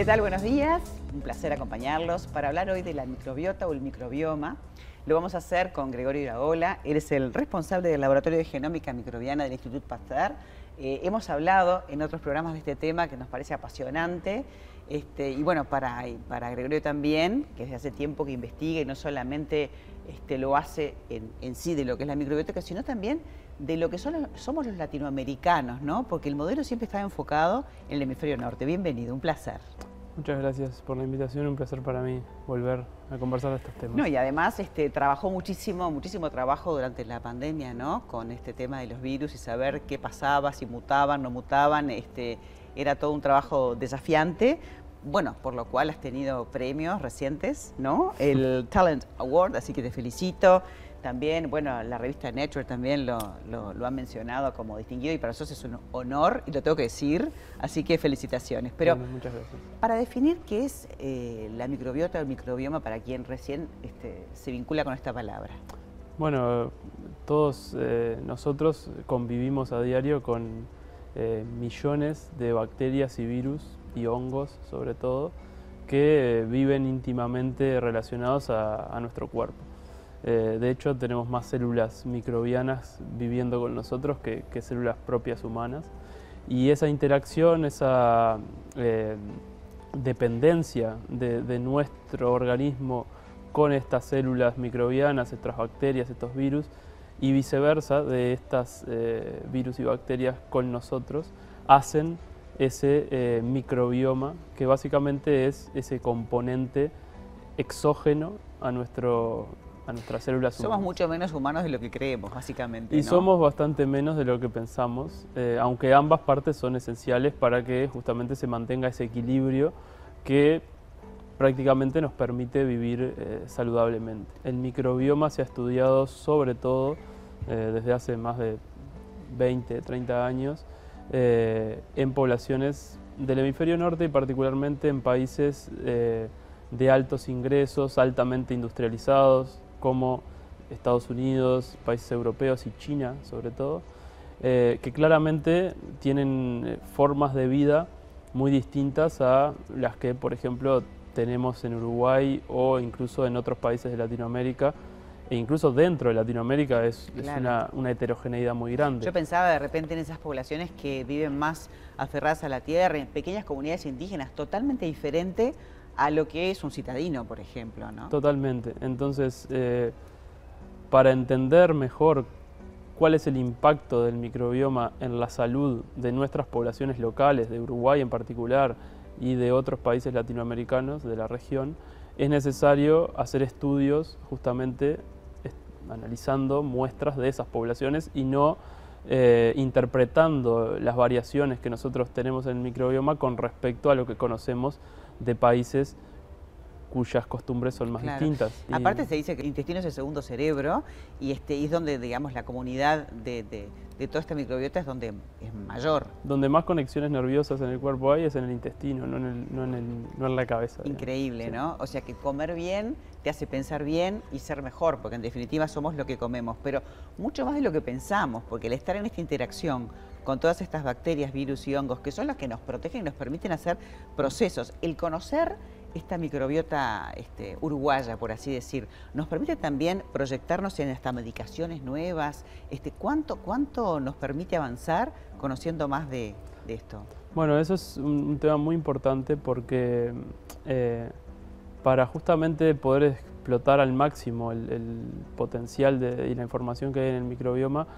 ¿Qué tal? Buenos días. Un placer acompañarlos para hablar hoy de la microbiota o el microbioma. Lo vamos a hacer con Gregorio Iraola. Él es el responsable del Laboratorio de Genómica Microbiana del Instituto Pasteur. Eh, hemos hablado en otros programas de este tema que nos parece apasionante. Este, y bueno, para, para Gregorio también, que desde hace tiempo que investiga y no solamente este, lo hace en, sí de lo que es la microbiota, sino también de lo que somos los latinoamericanos, ¿no? Porque el modelo siempre está enfocado en el hemisferio norte. Bienvenido, un placer. Muchas gracias por la invitación, un placer para mí volver a conversar de estos temas. No, y además este, trabajó muchísimo, muchísimo trabajo durante la pandemia, ¿no? Con este tema de los virus y saber qué pasaba, si mutaban, no mutaban, este, era todo un trabajo desafiante, bueno, por lo cual has tenido premios recientes, ¿no? El Talent Award, así que te felicito. También, bueno, la revista Nature también lo, lo, ha mencionado como distinguido y para nosotros es un honor y lo tengo que decir, así que felicitaciones. Pero muchas gracias. para definir qué es eh, la microbiota o el microbioma para quien recién este, se vincula con esta palabra. Bueno, todos eh, nosotros convivimos a diario con eh, millones de bacterias y virus y hongos sobre todo que viven íntimamente relacionados a nuestro cuerpo. Eh, de hecho, tenemos más células microbianas viviendo con nosotros que, células propias humanas. Y esa interacción, esa eh, dependencia de, nuestro organismo con estas células microbianas, estas bacterias, estos virus, y viceversa de estas eh, virus y bacterias con nosotros, hacen ese microbioma que básicamente es ese componente exógeno a nuestro nuestras células Somos mucho menos humanos de lo que creemos, básicamente. Y somos bastante menos de lo que pensamos, eh, aunque ambas partes son esenciales para que justamente se mantenga ese equilibrio que prácticamente nos permite vivir eh, saludablemente. El microbioma se ha estudiado sobre todo eh, desde hace más de 20, 30 años en poblaciones del hemisferio norte y particularmente en países de altos ingresos, altamente industrializados, como Estados Unidos, países europeos y China sobre todo, eh, que claramente tienen eh, formas de vida muy distintas a las que, por ejemplo, tenemos en Uruguay o incluso en otros países de Latinoamérica, e incluso dentro de Latinoamérica es, una, una, heterogeneidad muy grande. Yo pensaba de repente en esas poblaciones que viven más aferradas a la tierra, en pequeñas comunidades indígenas, totalmente diferente a lo que es un citadino, por ejemplo. ¿no? Totalmente. Entonces, eh, para entender mejor cuál es el impacto del microbioma en la salud de nuestras poblaciones locales, de Uruguay en particular y de otros países latinoamericanos de la región, es necesario hacer estudios justamente analizando muestras de esas poblaciones y no eh, interpretando las variaciones que nosotros tenemos en el microbioma con respecto a lo que conocemos de países cuyas costumbres son más distintas. Aparte se dice que el intestino es el segundo cerebro y este es donde, digamos, la comunidad de, de, toda esta microbiota es donde es mayor. Donde más conexiones nerviosas en el cuerpo hay es en el intestino, no en, el, no en, el, no en la cabeza. Increíble, ¿no? O sea que comer bien te hace pensar bien y ser mejor, porque en definitiva somos lo que comemos, pero mucho más de lo que pensamos, porque el estar en esta interacción con todas estas bacterias, virus y hongos, que son los que nos protegen y nos permiten hacer procesos. El conocer esta microbiota este, uruguaya, por así decir, nos permite también proyectarnos en hasta medicaciones nuevas. Este, ¿cuánto, ¿Cuánto nos permite avanzar conociendo más de, esto? Bueno, eso es un, tema muy importante porque eh, para justamente poder explotar al máximo el, potencial de, y la información que hay en el microbioma,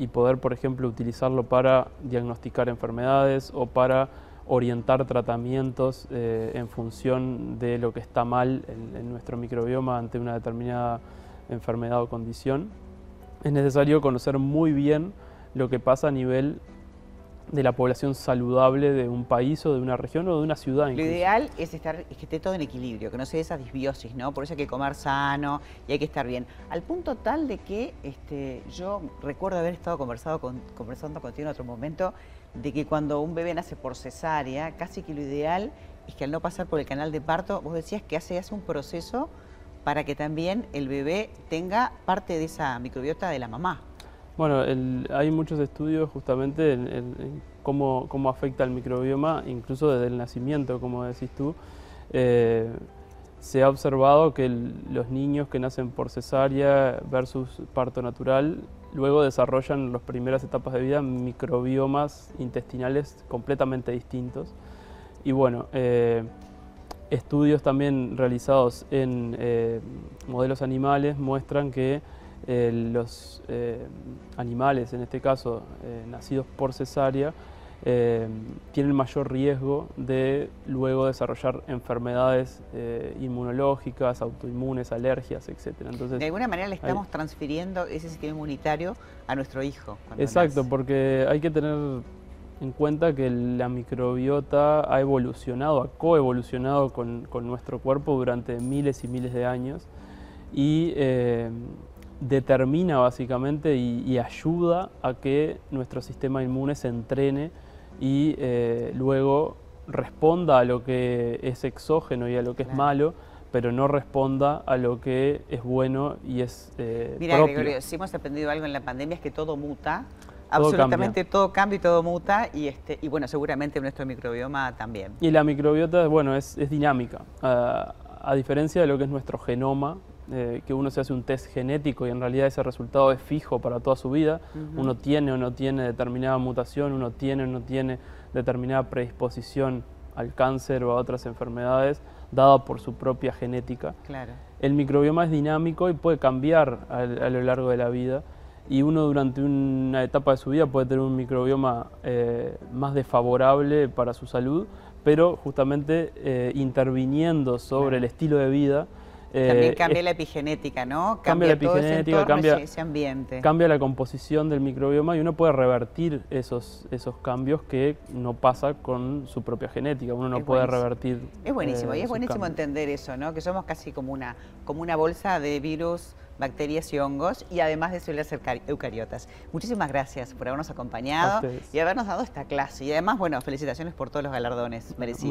y poder, por ejemplo, utilizarlo para diagnosticar enfermedades o para orientar tratamientos eh, en función de lo que está mal en, nuestro microbioma ante una determinada enfermedad o condición. Es necesario conocer muy bien lo que pasa a nivel de la población saludable de un país o de una región o de una ciudad. Lo ideal es, estar, que esté todo en equilibrio, que no se dé esa disbiosis, ¿no? Por eso hay que comer sano y hay que estar bien. Al punto tal de que este, yo recuerdo haber estado conversado con, conversando contigo en otro momento, de que cuando un bebé nace por cesárea, casi que lo ideal es que al no pasar por el canal de parto, vos decías que hace, hace un proceso para que también el bebé tenga parte de esa microbiota de la mamá. Bueno, hay muchos estudios justamente en, cómo, cómo, afecta el microbioma, incluso desde el nacimiento, como decís tú. Eh, se ha observado que los niños que nacen por cesárea versus parto natural luego desarrollan en las primeras etapas de vida microbiomas intestinales completamente distintos. Y bueno, eh, estudios también realizados en eh, modelos animales muestran que eh, los eh, animales, en este caso eh, nacidos por cesárea, tienen mayor riesgo de luego desarrollar enfermedades inmunológicas, autoinmunes, alergias, etc. Entonces, de alguna manera le estamos transfiriendo ese sistema inmunitario a nuestro hijo. Exacto, porque hay que tener en cuenta que la microbiota ha evolucionado, ha coevolucionado con, con nuestro cuerpo durante miles y miles de años y determina básicamente y, ayuda a que nuestro sistema inmune se entrene y eh, luego responda a lo que es exógeno y a lo que es malo, pero no responda a lo que es bueno y es eh, Mira, Gregorio, si hemos aprendido algo en la pandemia es que todo muta, absolutamente todo cambia y todo muta y, este, y bueno, seguramente nuestro microbioma también. Y la microbiota, bueno, es, dinámica. Ah, a diferencia de lo que es nuestro genoma, eh, que uno se hace un test genético y en realidad ese resultado es fijo para toda su vida. Uno tiene o no tiene determinada mutación, uno tiene o no tiene determinada predisposición al cáncer o a otras enfermedades dada por su propia genética. Claro. El microbioma es dinámico y puede cambiar a, lo largo de la vida y uno durante una etapa de su vida puede tener un microbioma eh, más desfavorable para su salud, pero justamente eh, interviniendo sobre el estilo de vida también eh, cambia la epigenética, ¿no? Cambia, la epigenética, cambia ese, ambiente. Cambia la composición del microbioma y uno puede revertir esos, esos cambios que no pasa con su propia genética. Uno no puede revertir. Es buenísimo, y es buenísimo entender eso, ¿no? Que somos casi como una, como una bolsa de virus bacterias y hongos y además de células eucariotas. Muchísimas gracias por habernos acompañado y habernos dado esta clase. Y además, bueno, felicitaciones por todos los galardones merecidos.